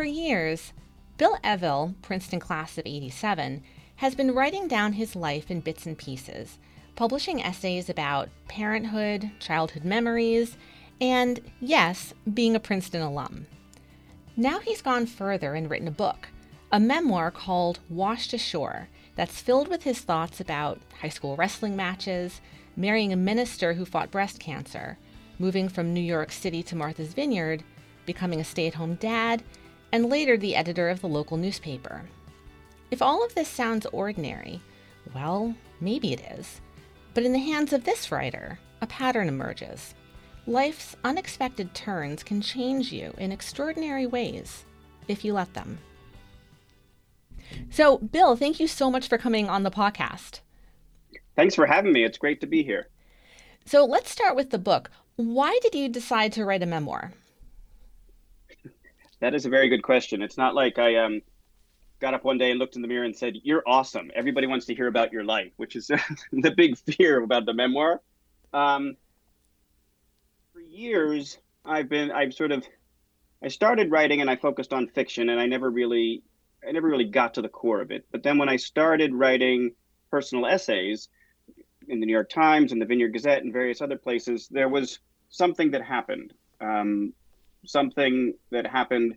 For years, Bill Eville, Princeton class of 87, has been writing down his life in bits and pieces, publishing essays about parenthood, childhood memories, and, yes, being a Princeton alum. Now he's gone further and written a book, a memoir called Washed Ashore, that's filled with his thoughts about high school wrestling matches, marrying a minister who fought breast cancer, moving from New York City to Martha's Vineyard, becoming a stay at home dad, and later the editor of the local newspaper. If all of this sounds ordinary, well, maybe it is. But in the hands of this writer, a pattern emerges. Life's unexpected turns can change you in extraordinary ways if you let them. So, Bill, thank you so much for coming on the podcast. Thanks for having me. It's great to be here. So, let's start with the book. Why did you decide to write a memoir? That is a very good question. It's not like I um, got up one day and looked in the mirror and said, You're awesome. Everybody wants to hear about your life, which is the big fear about the memoir. Um, for years, I've been, I've sort of, I started writing and I focused on fiction and I never really, I never really got to the core of it. But then when I started writing personal essays in the New York Times and the Vineyard Gazette and various other places, there was something that happened. Um, something that happened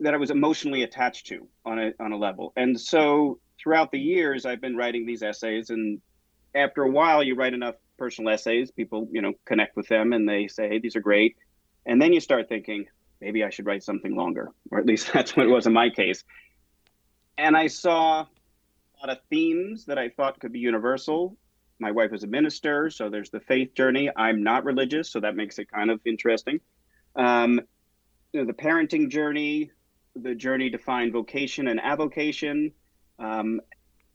that I was emotionally attached to on a on a level. And so throughout the years, I've been writing these essays, and after a while, you write enough personal essays, people you know connect with them, and they say, "Hey, these are great," and then you start thinking, maybe I should write something longer, or at least that's what it was in my case. And I saw a lot of themes that I thought could be universal. My wife is a minister, so there's the faith journey. I'm not religious, so that makes it kind of interesting. Um, you know, the parenting journey, the journey to find vocation and avocation, um,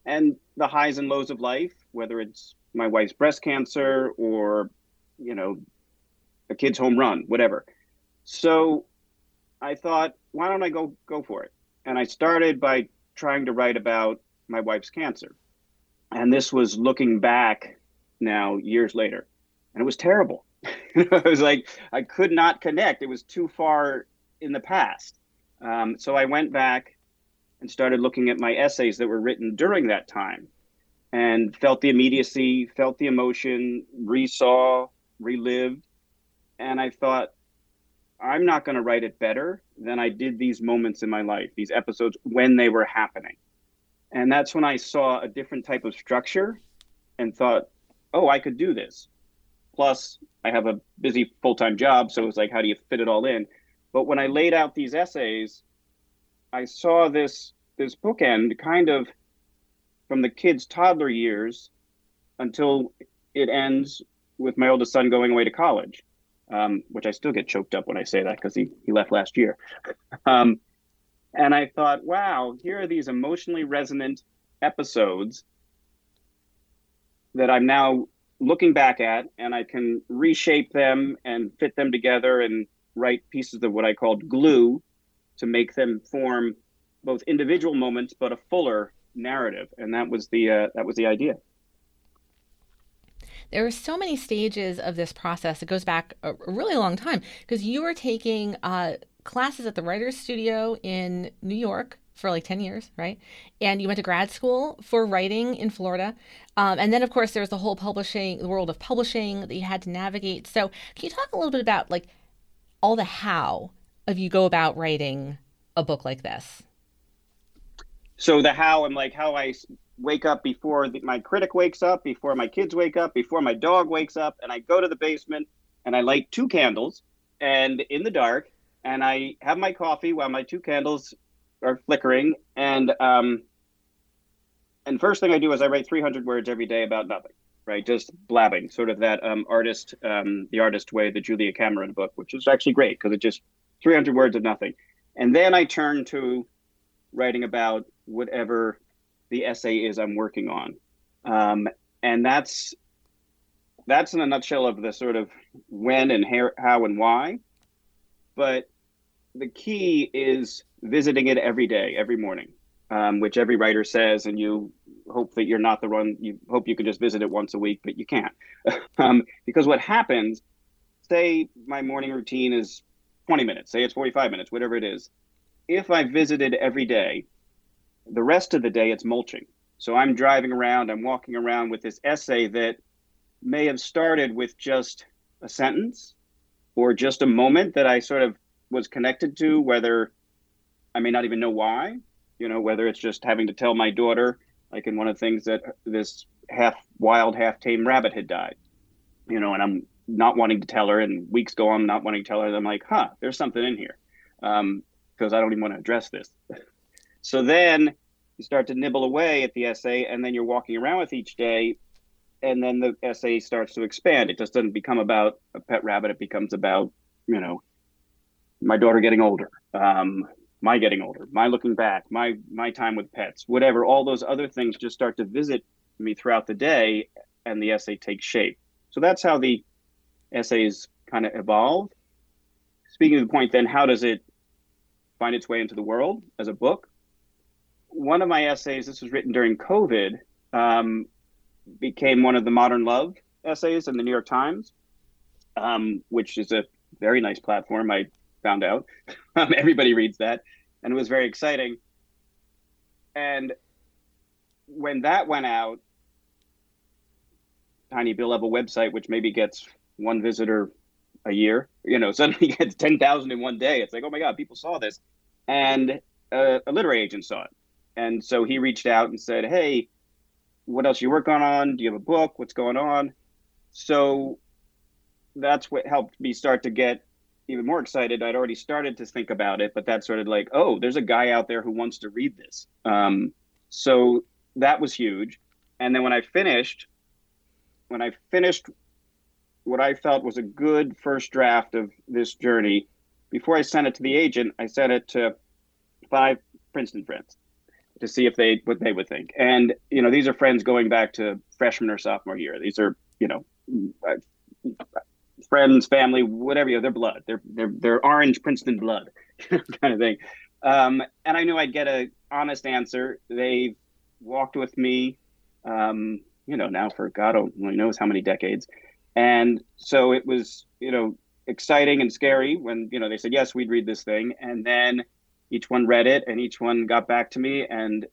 and the highs and lows of life, whether it's my wife's breast cancer or, you know, a kid's home run, whatever. So I thought, why don't I go go for it? And I started by trying to write about my wife's cancer. And this was looking back now years later. And it was terrible. I was like, I could not connect. It was too far in the past. Um, so I went back and started looking at my essays that were written during that time and felt the immediacy, felt the emotion, resaw, relived. And I thought, I'm not going to write it better than I did these moments in my life, these episodes when they were happening. And that's when I saw a different type of structure and thought, oh, I could do this. Plus, I have a busy full time job, so it was like, how do you fit it all in? But when I laid out these essays, I saw this this bookend kind of from the kids' toddler years until it ends with my oldest son going away to college, um, which I still get choked up when I say that because he, he left last year. um, and I thought, wow, here are these emotionally resonant episodes that I'm now looking back at and I can reshape them and fit them together and write pieces of what I called glue to make them form both individual moments but a fuller narrative. And that was the uh, that was the idea. There are so many stages of this process. It goes back a, really long time because you were taking uh, classes at the writers studio in new york for like 10 years, right? And you went to grad school for writing in Florida. Um, and then, of course, there's the whole publishing, the world of publishing that you had to navigate. So, can you talk a little bit about like all the how of you go about writing a book like this? So, the how, I'm like, how I wake up before the, my critic wakes up, before my kids wake up, before my dog wakes up, and I go to the basement and I light two candles and in the dark and I have my coffee while my two candles are flickering, and um, and first thing I do is I write 300 words every day about nothing, right? Just blabbing, sort of that um, artist, um, the artist way, the Julia Cameron book, which is actually great because it just 300 words of nothing, and then I turn to writing about whatever the essay is I'm working on, um, and that's that's in a nutshell of the sort of when and how and why, but the key is visiting it every day, every morning, um, which every writer says, and you hope that you're not the one. You hope you can just visit it once a week, but you can't, um, because what happens? Say my morning routine is 20 minutes. Say it's 45 minutes, whatever it is. if I visited every day, the rest of the day it's mulching. So I'm driving around, I'm walking around with this essay that may have started with just a sentence or just a moment that I sort of was connected to, whether I may not even know why, you know, whether it's just having to tell my daughter, like in one of the things that this half wild, half tame rabbit had died, you know, and I'm not wanting to tell her, and weeks go on not wanting to tell her. I'm like, huh, there's something in here, because um, I don't even want to address this. so then you start to nibble away at the essay, and then you're walking around with each day, and then the essay starts to expand. It just doesn't become about a pet rabbit; it becomes about you know my daughter getting older, um, my getting older, my looking back, my my time with pets, whatever. All those other things just start to visit me throughout the day, and the essay takes shape. So that's how the essays kind of evolve. Speaking of the point, then, how does it find its way into the world as a book? One of my essays, this was written during COVID, um, became one of the Modern Love essays in the New York Times, um, which is a very nice platform. I found out um, everybody reads that, and it was very exciting. And when that went out, Tiny Bill have a website which maybe gets one visitor a year. You know, suddenly gets ten thousand in one day. It's like, oh my god, people saw this, and uh, a literary agent saw it, and so he reached out and said, hey, what else you working on? Do you have a book? What's going on? So that's what helped me start to get even more excited. I'd already started to think about it, but that's sort of like, oh, there's a guy out there who wants to read this. Um, so that was huge. And then when I finished, when I finished what I felt was a good first draft of this journey, before I sent it to the agent, I sent it to five Princeton friends to see if they what they would think. And you know, these are friends going back to freshman or sophomore year. These are you know friends, family, whatever you know, their blood, they're they're they're orange Princeton blood kind of thing. Um, and I knew I'd get a honest answer. They walked with me, um, you know, now for God only knows how many decades. And so it was, you know, exciting and scary when, you know, they said, yes, we'd read this thing. And then each one read it and each one got back to me and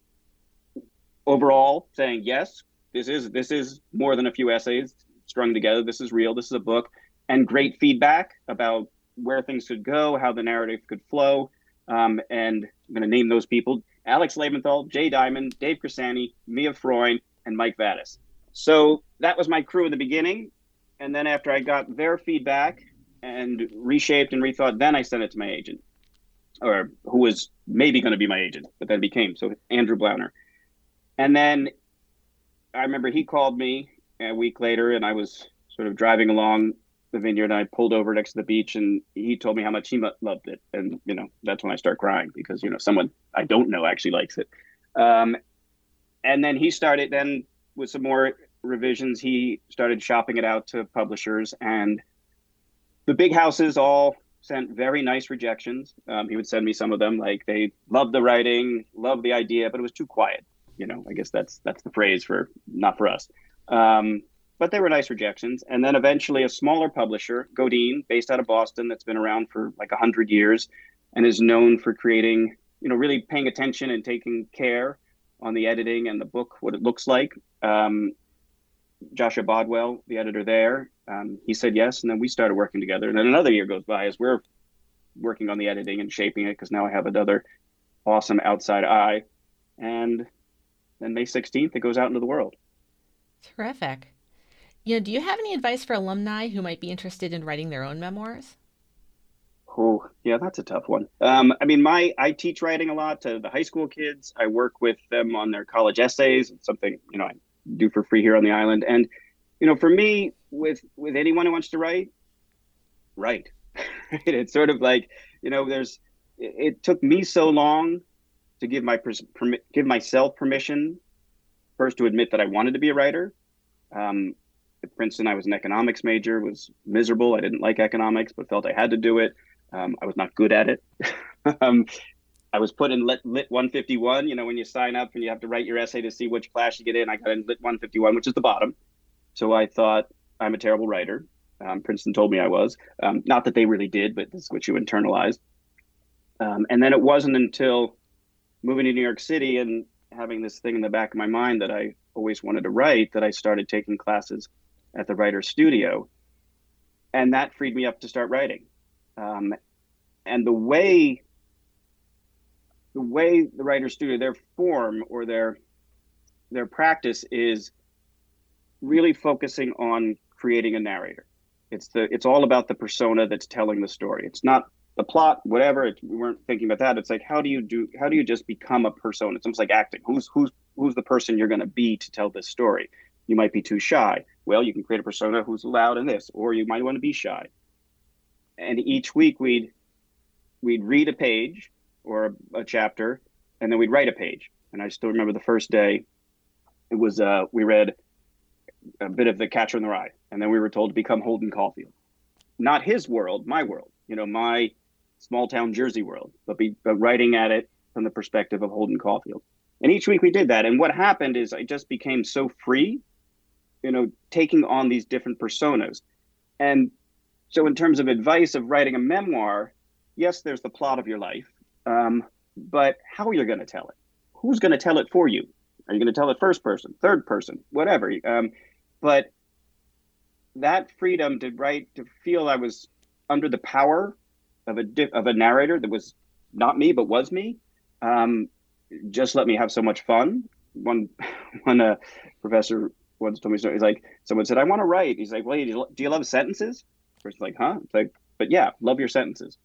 overall saying, yes, this is, this is more than a few essays strung together. This is real. This is a book and great feedback about where things could go, how the narrative could flow. Um, and I'm going to name those people Alex Leventhal, Jay Diamond, Dave Crisani, Mia Freund, and Mike Vatis. So that was my crew in the beginning. And then after I got their feedback and reshaped and rethought, then I sent it to my agent, or who was maybe going to be my agent, but then became. So Andrew Blauner. And then I remember he called me a week later, and I was sort of driving along the vineyard and I pulled over next to the beach and he told me how much he loved it. And, you know, that's when I start crying because, you know, someone I don't know actually likes it. Um, and then he started then with some more revisions, he started shopping it out to publishers and the big houses all sent very nice rejections. Um, he would send me some of them, like they loved the writing, loved the idea, but it was too quiet. You know, I guess that's that's the phrase for not for us. Um, but they were nice rejections. And then eventually a smaller publisher, Godine, based out of Boston, that's been around for like 100 years and is known for creating, you know, really paying attention and taking care on the editing and the book, what it looks like. Um, Joshua Bodwell, the editor there, um, he said yes. And then we started working together. And then another year goes by as we're working on the editing and shaping it because now I have another awesome outside eye. And then May 16th, it goes out into the world. Terrific. You know, do you have any advice for alumni who might be interested in writing their own memoirs? Oh, yeah, that's a tough one. Um, I mean, my I teach writing a lot to the high school kids. I work with them on their college essays. It's something you know I do for free here on the island. And you know, for me, with with anyone who wants to write, write. it's sort of like you know, there's. It, it took me so long to give my permi- give myself permission first to admit that I wanted to be a writer. Um, at Princeton, I was an economics major, was miserable. I didn't like economics, but felt I had to do it. Um, I was not good at it. um, I was put in lit, lit 151. You know, when you sign up and you have to write your essay to see which class you get in, I got in lit 151, which is the bottom. So I thought I'm a terrible writer. Um, Princeton told me I was. Um, not that they really did, but this is what you internalized. Um, and then it wasn't until moving to New York City and having this thing in the back of my mind that I always wanted to write that I started taking classes at the writer's studio. And that freed me up to start writing. Um, and the way the way the writer's studio, their form or their their practice is really focusing on creating a narrator. It's the it's all about the persona that's telling the story. It's not the plot, whatever. It, we weren't thinking about that. It's like how do you do how do you just become a persona? It's almost like acting. Who's who's who's the person you're going to be to tell this story? You might be too shy. Well, you can create a persona who's loud in this, or you might want to be shy. And each week we'd we'd read a page or a, a chapter, and then we'd write a page. And I still remember the first day. It was uh, we read a bit of The Catcher in the Rye, and then we were told to become Holden Caulfield. Not his world, my world. You know, my small town Jersey world, but be but writing at it from the perspective of Holden Caulfield. And each week we did that. And what happened is I just became so free, you know, taking on these different personas. And so, in terms of advice of writing a memoir, yes, there's the plot of your life, um, but how are you going to tell it? Who's going to tell it for you? Are you going to tell it first person, third person, whatever? Um, but that freedom to write, to feel I was under the power of a of a narrator that was not me but was me, um, just let me have so much fun. One one uh, professor once told me so. He's like, someone said, "I want to write." He's like, "Well, do you love sentences?" Person's like, "Huh?" It's like, "But yeah, love your sentences."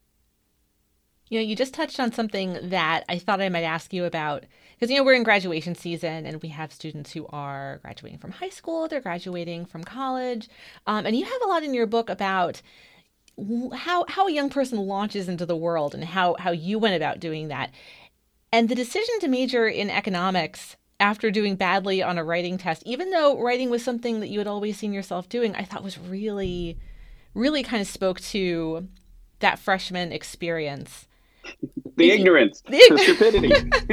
You know, you just touched on something that I thought I might ask you about because you know we're in graduation season and we have students who are graduating from high school, they're graduating from college, um, and you have a lot in your book about how how a young person launches into the world and how how you went about doing that. And the decision to major in economics after doing badly on a writing test, even though writing was something that you had always seen yourself doing, I thought was really really kind of spoke to that freshman experience the ignorance, the, the stupidity.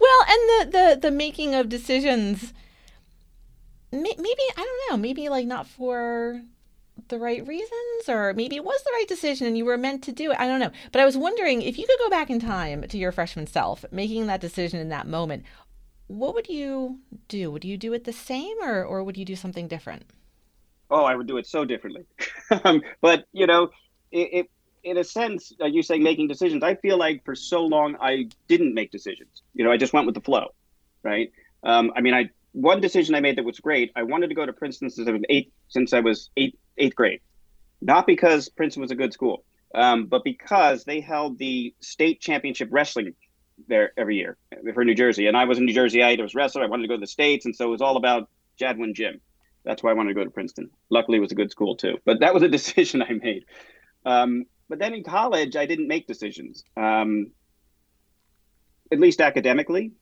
well, and the, the the making of decisions. Maybe I don't know. Maybe like not for the right reasons, or maybe it was the right decision and you were meant to do it. I don't know. But I was wondering if you could go back in time to your freshman self, making that decision in that moment. What would you do? Would you do it the same, or or would you do something different? Oh, I would do it so differently. um, but you know, it, it in a sense, uh, you saying making decisions. I feel like for so long I didn't make decisions. You know, I just went with the flow, right? Um, I mean, I one decision I made that was great. I wanted to go to Princeton since I was eight, since I was eight, eighth grade, not because Princeton was a good school, um, but because they held the state championship wrestling there every year for New Jersey, and I was a New Jerseyite. I was wrestler. I wanted to go to the states, and so it was all about Jadwin Gym. That's why I wanted to go to Princeton. Luckily, it was a good school too. But that was a decision I made. Um, but then in college, I didn't make decisions, um, at least academically.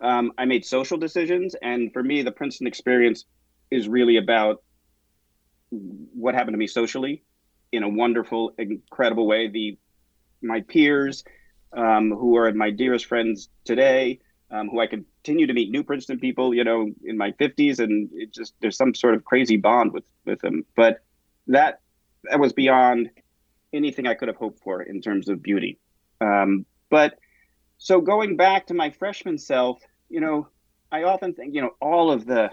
Um, I made social decisions. And for me, the Princeton experience is really about what happened to me socially in a wonderful, incredible way. The my peers, um, who are my dearest friends today, um, who I continue to meet new Princeton people, you know, in my 50s, and it just there's some sort of crazy bond with with them. But that that was beyond anything I could have hoped for in terms of beauty. Um, but so going back to my freshman self, you know, I often think, you know, all of the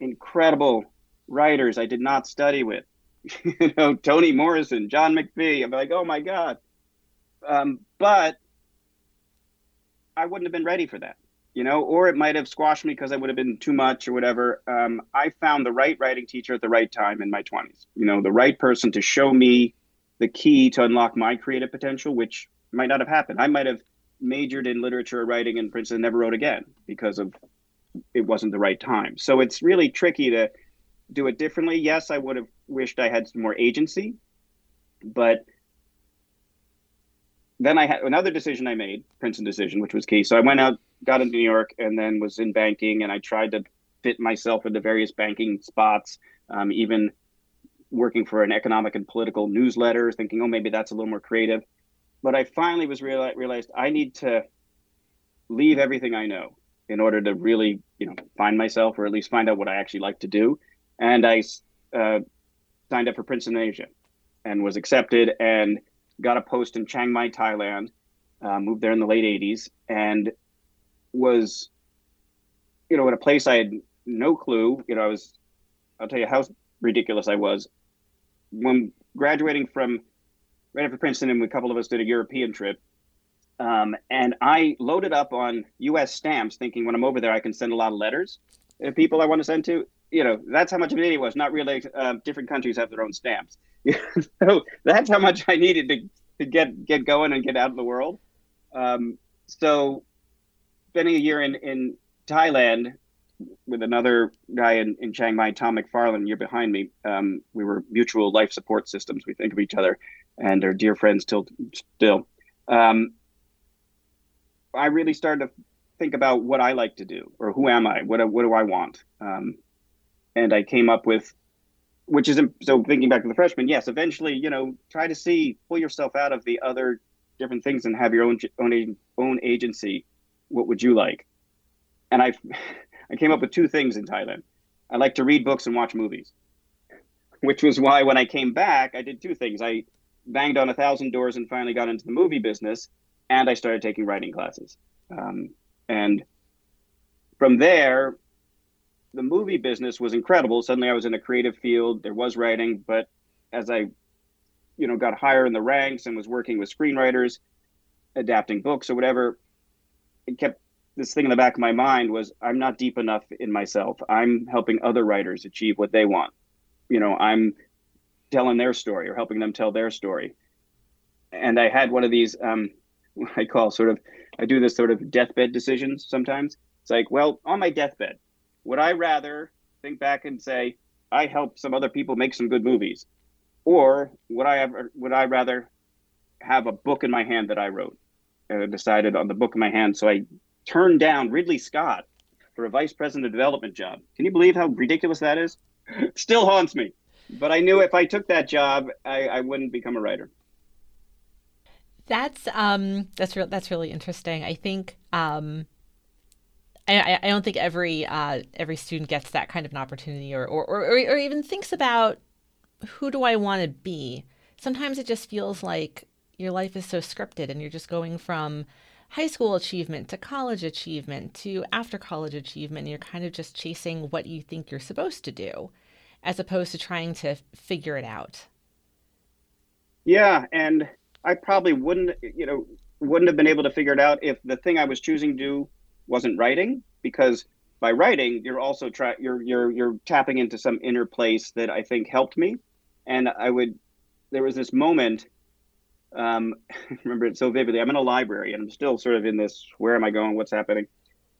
incredible writers I did not study with, you know, Toni Morrison, John McPhee. I'm like, oh my God. Um, but I wouldn't have been ready for that, you know, or it might have squashed me because I would have been too much or whatever. Um, I found the right writing teacher at the right time in my 20s, you know, the right person to show me the key to unlock my creative potential, which might not have happened. I might have majored in literature or writing in Princeton never wrote again because of it wasn't the right time. So it's really tricky to do it differently. Yes, I would have wished I had some more agency, but then I had another decision I made, Princeton decision, which was key. So I went out, got into New York, and then was in banking, and I tried to fit myself into various banking spots, um, even working for an economic and political newsletter, thinking, oh, maybe that's a little more creative. But I finally was reali- realized I need to leave everything I know in order to really, you know, find myself or at least find out what I actually like to do. And I uh, signed up for Princeton Asia and was accepted. And got a post in Chiang Mai, Thailand, uh, moved there in the late 80s, and was, you know, in a place I had no clue. You know, I was, I'll tell you how ridiculous I was. When graduating from right after Princeton, and a couple of us did a European trip. Um, and I loaded up on U.S. stamps, thinking when I'm over there, I can send a lot of letters to people I want to send to. You know, that's how much of an idiot was. Not really. Uh, different countries have their own stamps. so that's how much I needed to, to get get going and get out of the world. Um, so, spending a year in in Thailand with another guy in, in Chiang Mai, Tom McFarland, you're behind me. Um, we were mutual life support systems. We think of each other and are dear friends till still. Um, I really started to think about what I like to do or who am I? What, what do I want? Um, and I came up with, which is so thinking back to the freshman, yes, eventually, you know, try to see, pull yourself out of the other different things and have your own, own, own agency. What would you like? And I, I came up with two things in Thailand. I like to read books and watch movies, which was why when I came back, I did two things. I banged on a thousand doors and finally got into the movie business, and I started taking writing classes. Um, and from there, the movie business was incredible. Suddenly, I was in a creative field. There was writing, but as I, you know, got higher in the ranks and was working with screenwriters, adapting books or whatever, it kept this thing in the back of my mind was I'm not deep enough in myself. I'm helping other writers achieve what they want. You know, I'm telling their story or helping them tell their story. And I had one of these um, I call sort of I do this sort of deathbed decisions sometimes. It's like, well, on my deathbed, would I rather think back and say I helped some other people make some good movies, or would I ever would I rather have a book in my hand that I wrote? And I decided on the book in my hand, so I turned down Ridley Scott for a vice president of development job. Can you believe how ridiculous that is? Still haunts me. But I knew if I took that job, I, I wouldn't become a writer. That's um that's real that's really interesting. I think um I, I don't think every uh, every student gets that kind of an opportunity or, or, or, or even thinks about who do I want to be. Sometimes it just feels like your life is so scripted and you're just going from high school achievement to college achievement to after college achievement. And you're kind of just chasing what you think you're supposed to do as opposed to trying to figure it out. Yeah, and I probably wouldn't, you know, wouldn't have been able to figure it out if the thing I was choosing to do wasn't writing, because by writing you're also try you're you're you're tapping into some inner place that I think helped me, and I would. There was this moment. Um, I remember it so vividly. I'm in a library, and I'm still sort of in this. Where am I going? What's happening?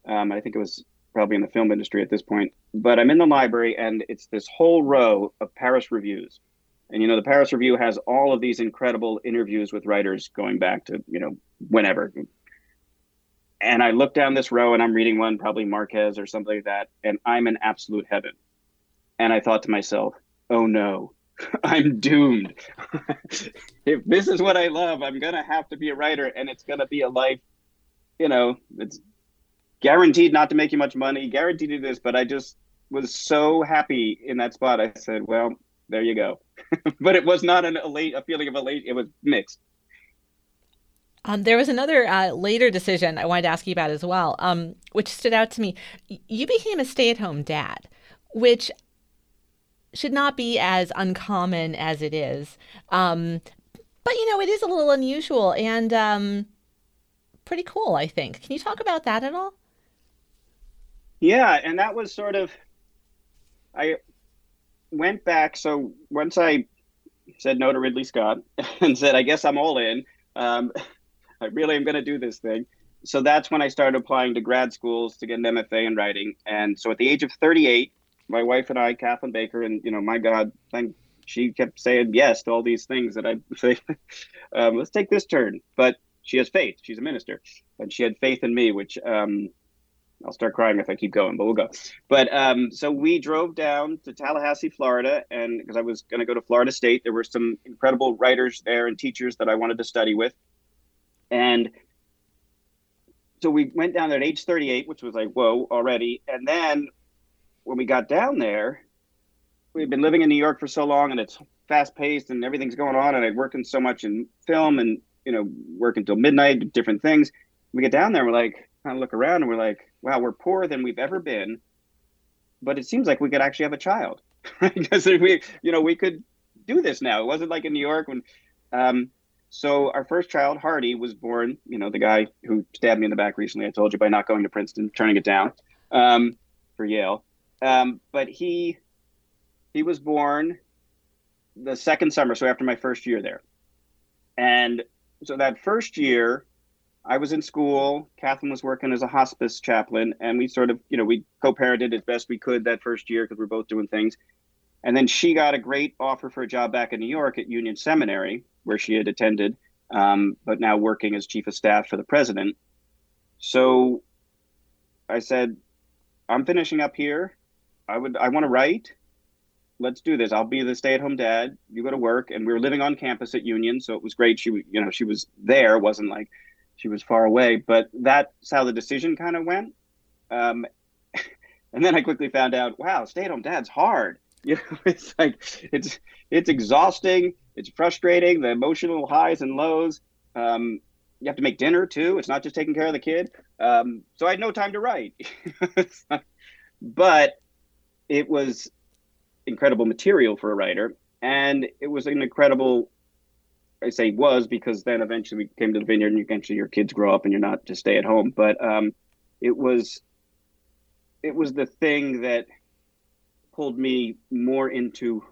Um, I think it was probably in the film industry at this point. But I'm in the library, and it's this whole row of Paris reviews. And you know, the Paris Review has all of these incredible interviews with writers going back to you know whenever. And I look down this row, and I'm reading one, probably Marquez or something like that, and I'm in absolute heaven. And I thought to myself, "Oh no, I'm doomed. if this is what I love, I'm gonna have to be a writer, and it's gonna be a life, you know, it's guaranteed not to make you much money, guaranteed to this. But I just was so happy in that spot. I said, well, there you go. but it was not an elate, a feeling of elate. It was mixed. Um, there was another uh, later decision I wanted to ask you about as well, um, which stood out to me. You became a stay at home dad, which should not be as uncommon as it is. Um, but, you know, it is a little unusual and um, pretty cool, I think. Can you talk about that at all? Yeah, and that was sort of I went back. So once I said no to Ridley Scott and said, I guess I'm all in. Um, I really am going to do this thing. So that's when I started applying to grad schools to get an MFA in writing. And so at the age of 38, my wife and I, Kathleen Baker, and you know, my God, thank she kept saying yes to all these things that I say, um, let's take this turn. But she has faith. She's a minister, and she had faith in me, which um, I'll start crying if I keep going, but we'll go. But um, so we drove down to Tallahassee, Florida, and because I was going to go to Florida State, there were some incredible writers there and teachers that I wanted to study with, and so we went down there at age 38, which was like whoa already. And then when we got down there, we had been living in New York for so long, and it's fast paced and everything's going on, and I'd working so much in film and you know work until midnight, different things. We get down there, we're like kind of look around, and we're like, wow, we're poorer than we've ever been, but it seems like we could actually have a child? Because we, you know, we could do this now. It wasn't like in New York when. Um, so our first child, Hardy, was born. You know, the guy who stabbed me in the back recently. I told you by not going to Princeton, turning it down um, for Yale. Um, but he he was born the second summer, so after my first year there. And so that first year, I was in school. Catherine was working as a hospice chaplain, and we sort of, you know, we co-parented as best we could that first year because we are both doing things. And then she got a great offer for a job back in New York at Union Seminary, where she had attended, um, but now working as chief of staff for the president. So I said, I'm finishing up here. I would I want to write. Let's do this. I'll be the stay-at-home dad. You go to work, and we were living on campus at Union, so it was great. She, you know, she was there. It wasn't like she was far away, but that's how the decision kind of went. Um, and then I quickly found out, wow, stay-at-home dad's hard. You know, it's like it's it's exhausting. It's frustrating. The emotional highs and lows. Um, you have to make dinner too. It's not just taking care of the kid. Um, so I had no time to write. but it was incredible material for a writer, and it was an incredible. I say was because then eventually we came to the vineyard, and eventually your kids grow up, and you're not just stay at home. But um, it was, it was the thing that pulled me more into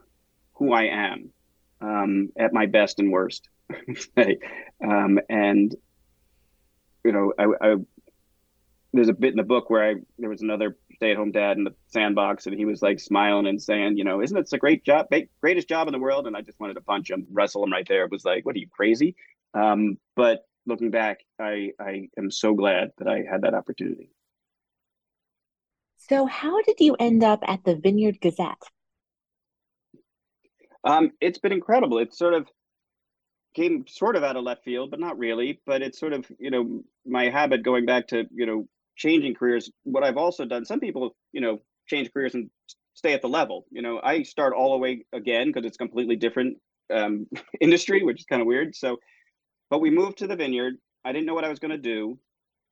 who I am um, at my best and worst. um, and you know, I, I, there's a bit in the book where I there was another stay-at-home dad in the sandbox, and he was like smiling and saying, you know, isn't it a great job, greatest job in the world? And I just wanted to punch him, wrestle him right there. It was like, what are you crazy? Um, but looking back, I I am so glad that I had that opportunity. So, how did you end up at the Vineyard Gazette? Um, it's been incredible. It's sort of came sort of out of left field, but not really. But it's sort of you know my habit going back to you know changing careers. What I've also done. Some people you know change careers and stay at the level. You know, I start all the way again because it's completely different um, industry, which is kind of weird. So, but we moved to the vineyard. I didn't know what I was going to do.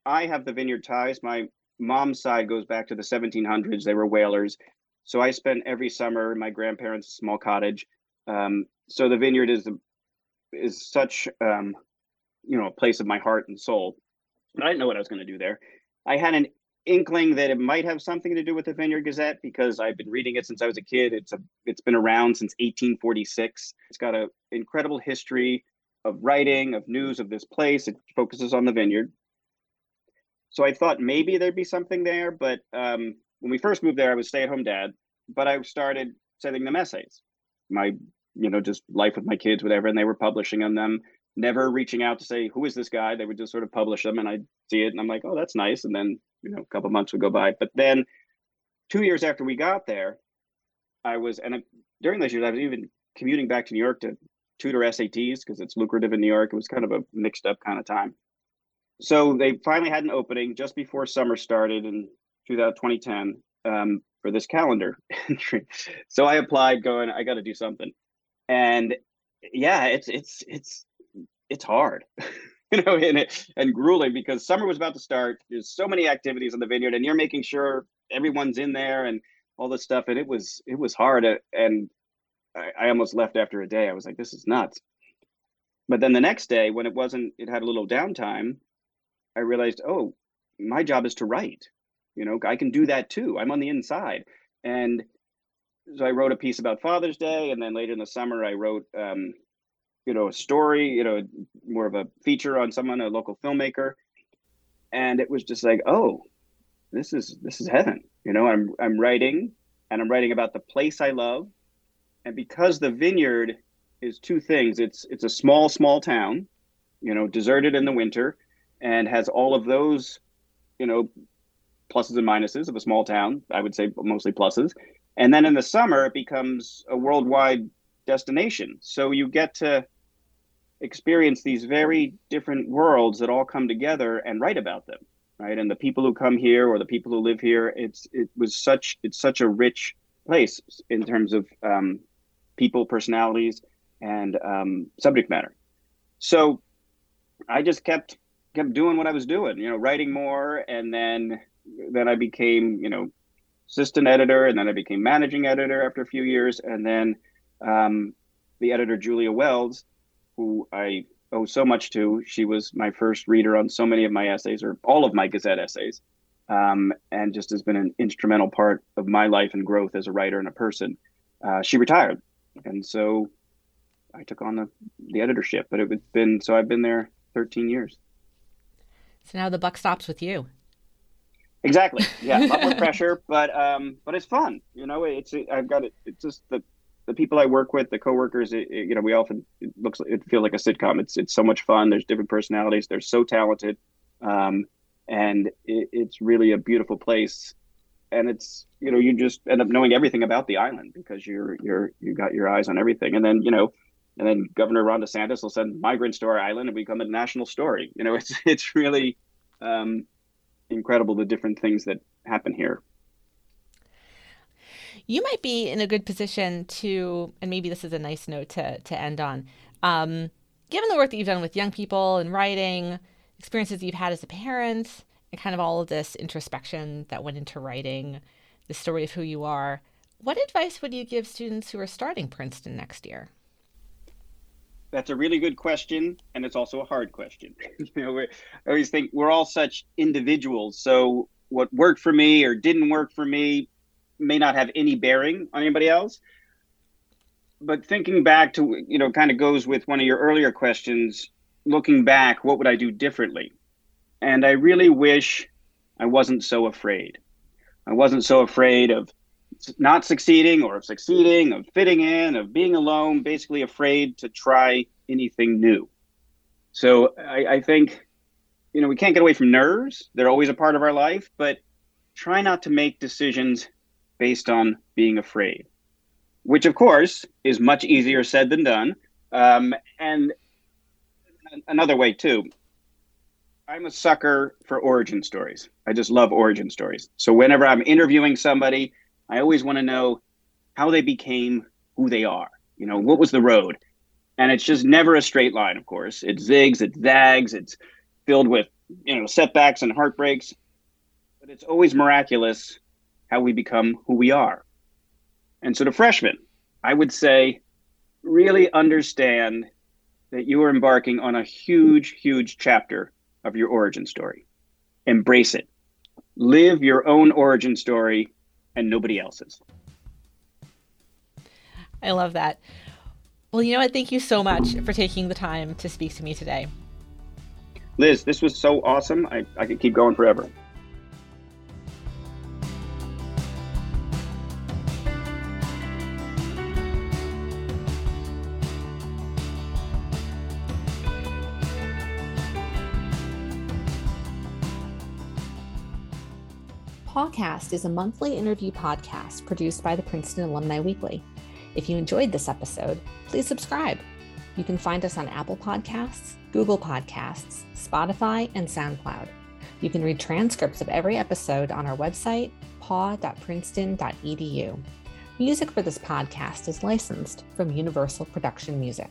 I have the vineyard ties. My mom's side goes back to the 1700s. They were whalers. So I spent every summer in my grandparents' small cottage. Um, so the vineyard is is such um, you know a place of my heart and soul. But I didn't know what I was going to do there. I had an inkling that it might have something to do with the Vineyard Gazette because I've been reading it since I was a kid. It's a it's been around since 1846. It's got an incredible history of writing, of news of this place. It focuses on the vineyard. So I thought maybe there'd be something there, but um, when we first moved there, I was stay-at-home dad. But I started sending them essays. My you know, just life with my kids, whatever, and they were publishing on them, never reaching out to say, who is this guy? They would just sort of publish them and I'd see it and I'm like, oh, that's nice. And then, you know, a couple months would go by. But then two years after we got there, I was, and during those years, I was even commuting back to New York to tutor SATs because it's lucrative in New York. It was kind of a mixed up kind of time. So they finally had an opening just before summer started in 2010 um, for this calendar entry. so I applied, going, I got to do something and yeah, it's it's it's it's hard. you know, and, and grueling because summer was about to start. There's so many activities in the vineyard, and you're making sure everyone's in there and all this stuff. And it was it was hard, uh, and I, I almost left after a day. I was like, this is nuts. But then the next day, when it wasn't, it had a little downtime. I realized, oh, my job is to write. You know, I can do that too. I'm on the inside, and so I wrote a piece about Father's Day, and then later in the summer, I wrote, um, you know, a story, you know, more of a feature on someone, a local filmmaker, and it was just like, oh, this is this is heaven. You know, I'm I'm writing, and I'm writing about the place I love, and because the vineyard is two things. It's it's a small small town, you know, deserted in the winter, and has all of those, you know, pluses and minuses of a small town. I would say mostly pluses and then in the summer, it becomes a worldwide destination. So you get to experience these very different worlds that all come together and write about them, right? And the people who come here or the people who live here, it's it was such it's such a rich place in terms of um, people, personalities, and um, subject matter. So I just kept kept doing what I was doing, you know, writing more, and then then I became, you know, assistant editor, and then I became managing editor after a few years, and then um, the editor Julia Wells, who I owe so much to. She was my first reader on so many of my essays, or all of my Gazette essays, um, and just has been an instrumental part of my life and growth as a writer and a person. Uh, she retired, and so I took on the, the editorship. But it's been so I've been there 13 years. So now the buck stops with you. Exactly. Yeah, a lot more pressure, but um, but it's fun. You know, it's I've got it. It's just the the people I work with, the coworkers. It, it, you know, we often it looks it feels like a sitcom. It's it's so much fun. There's different personalities. They're so talented, um, and it, it's really a beautiful place. And it's you know you just end up knowing everything about the island because you're you're you got your eyes on everything. And then you know and then Governor Ron DeSantis will send migrants to our island and become a national story. You know, it's it's really um, incredible the different things that happen here. You might be in a good position to, and maybe this is a nice note to to end on. Um, given the work that you've done with young people and writing, experiences you've had as a parent, and kind of all of this introspection that went into writing the story of who you are, what advice would you give students who are starting Princeton next year? That's a really good question, and it's also a hard question. you know, I always think we're all such individuals, so what worked for me or didn't work for me may not have any bearing on anybody else. But thinking back to, you know, kind of goes with one of your earlier questions. Looking back, what would I do differently? And I really wish I wasn't so afraid. I wasn't so afraid of not succeeding or of succeeding, of fitting in, of being alone, basically afraid to try anything new. So I, I, think, you know, we can't get away from nerves. They're always a part of our life, but try not to make decisions based on being afraid, which of course is much easier said than done. Um, and another way too, I'm a sucker for origin stories. I just love origin stories. So whenever I'm interviewing somebody, I always want to know how they became who they are. You know, what was the road? And it's just never a straight line, of course. It zigs, it zags, it's filled with, you know, setbacks and heartbreaks. But it's always miraculous how we become who we are. And so to freshmen, I would say really understand that you are embarking on a huge, huge chapter of your origin story. Embrace it. Live your own origin story and nobody else's. I love that. Well, you know what? Thank you so much for taking the time to speak to me today. Liz, this was so awesome. I, I could keep going forever. Pawcast is a monthly interview podcast produced by the Princeton Alumni Weekly. If you enjoyed this episode, please subscribe. You can find us on Apple Podcasts, Google Podcasts, Spotify, and SoundCloud. You can read transcripts of every episode on our website, paw.princeton.edu. Music for this podcast is licensed from Universal Production Music.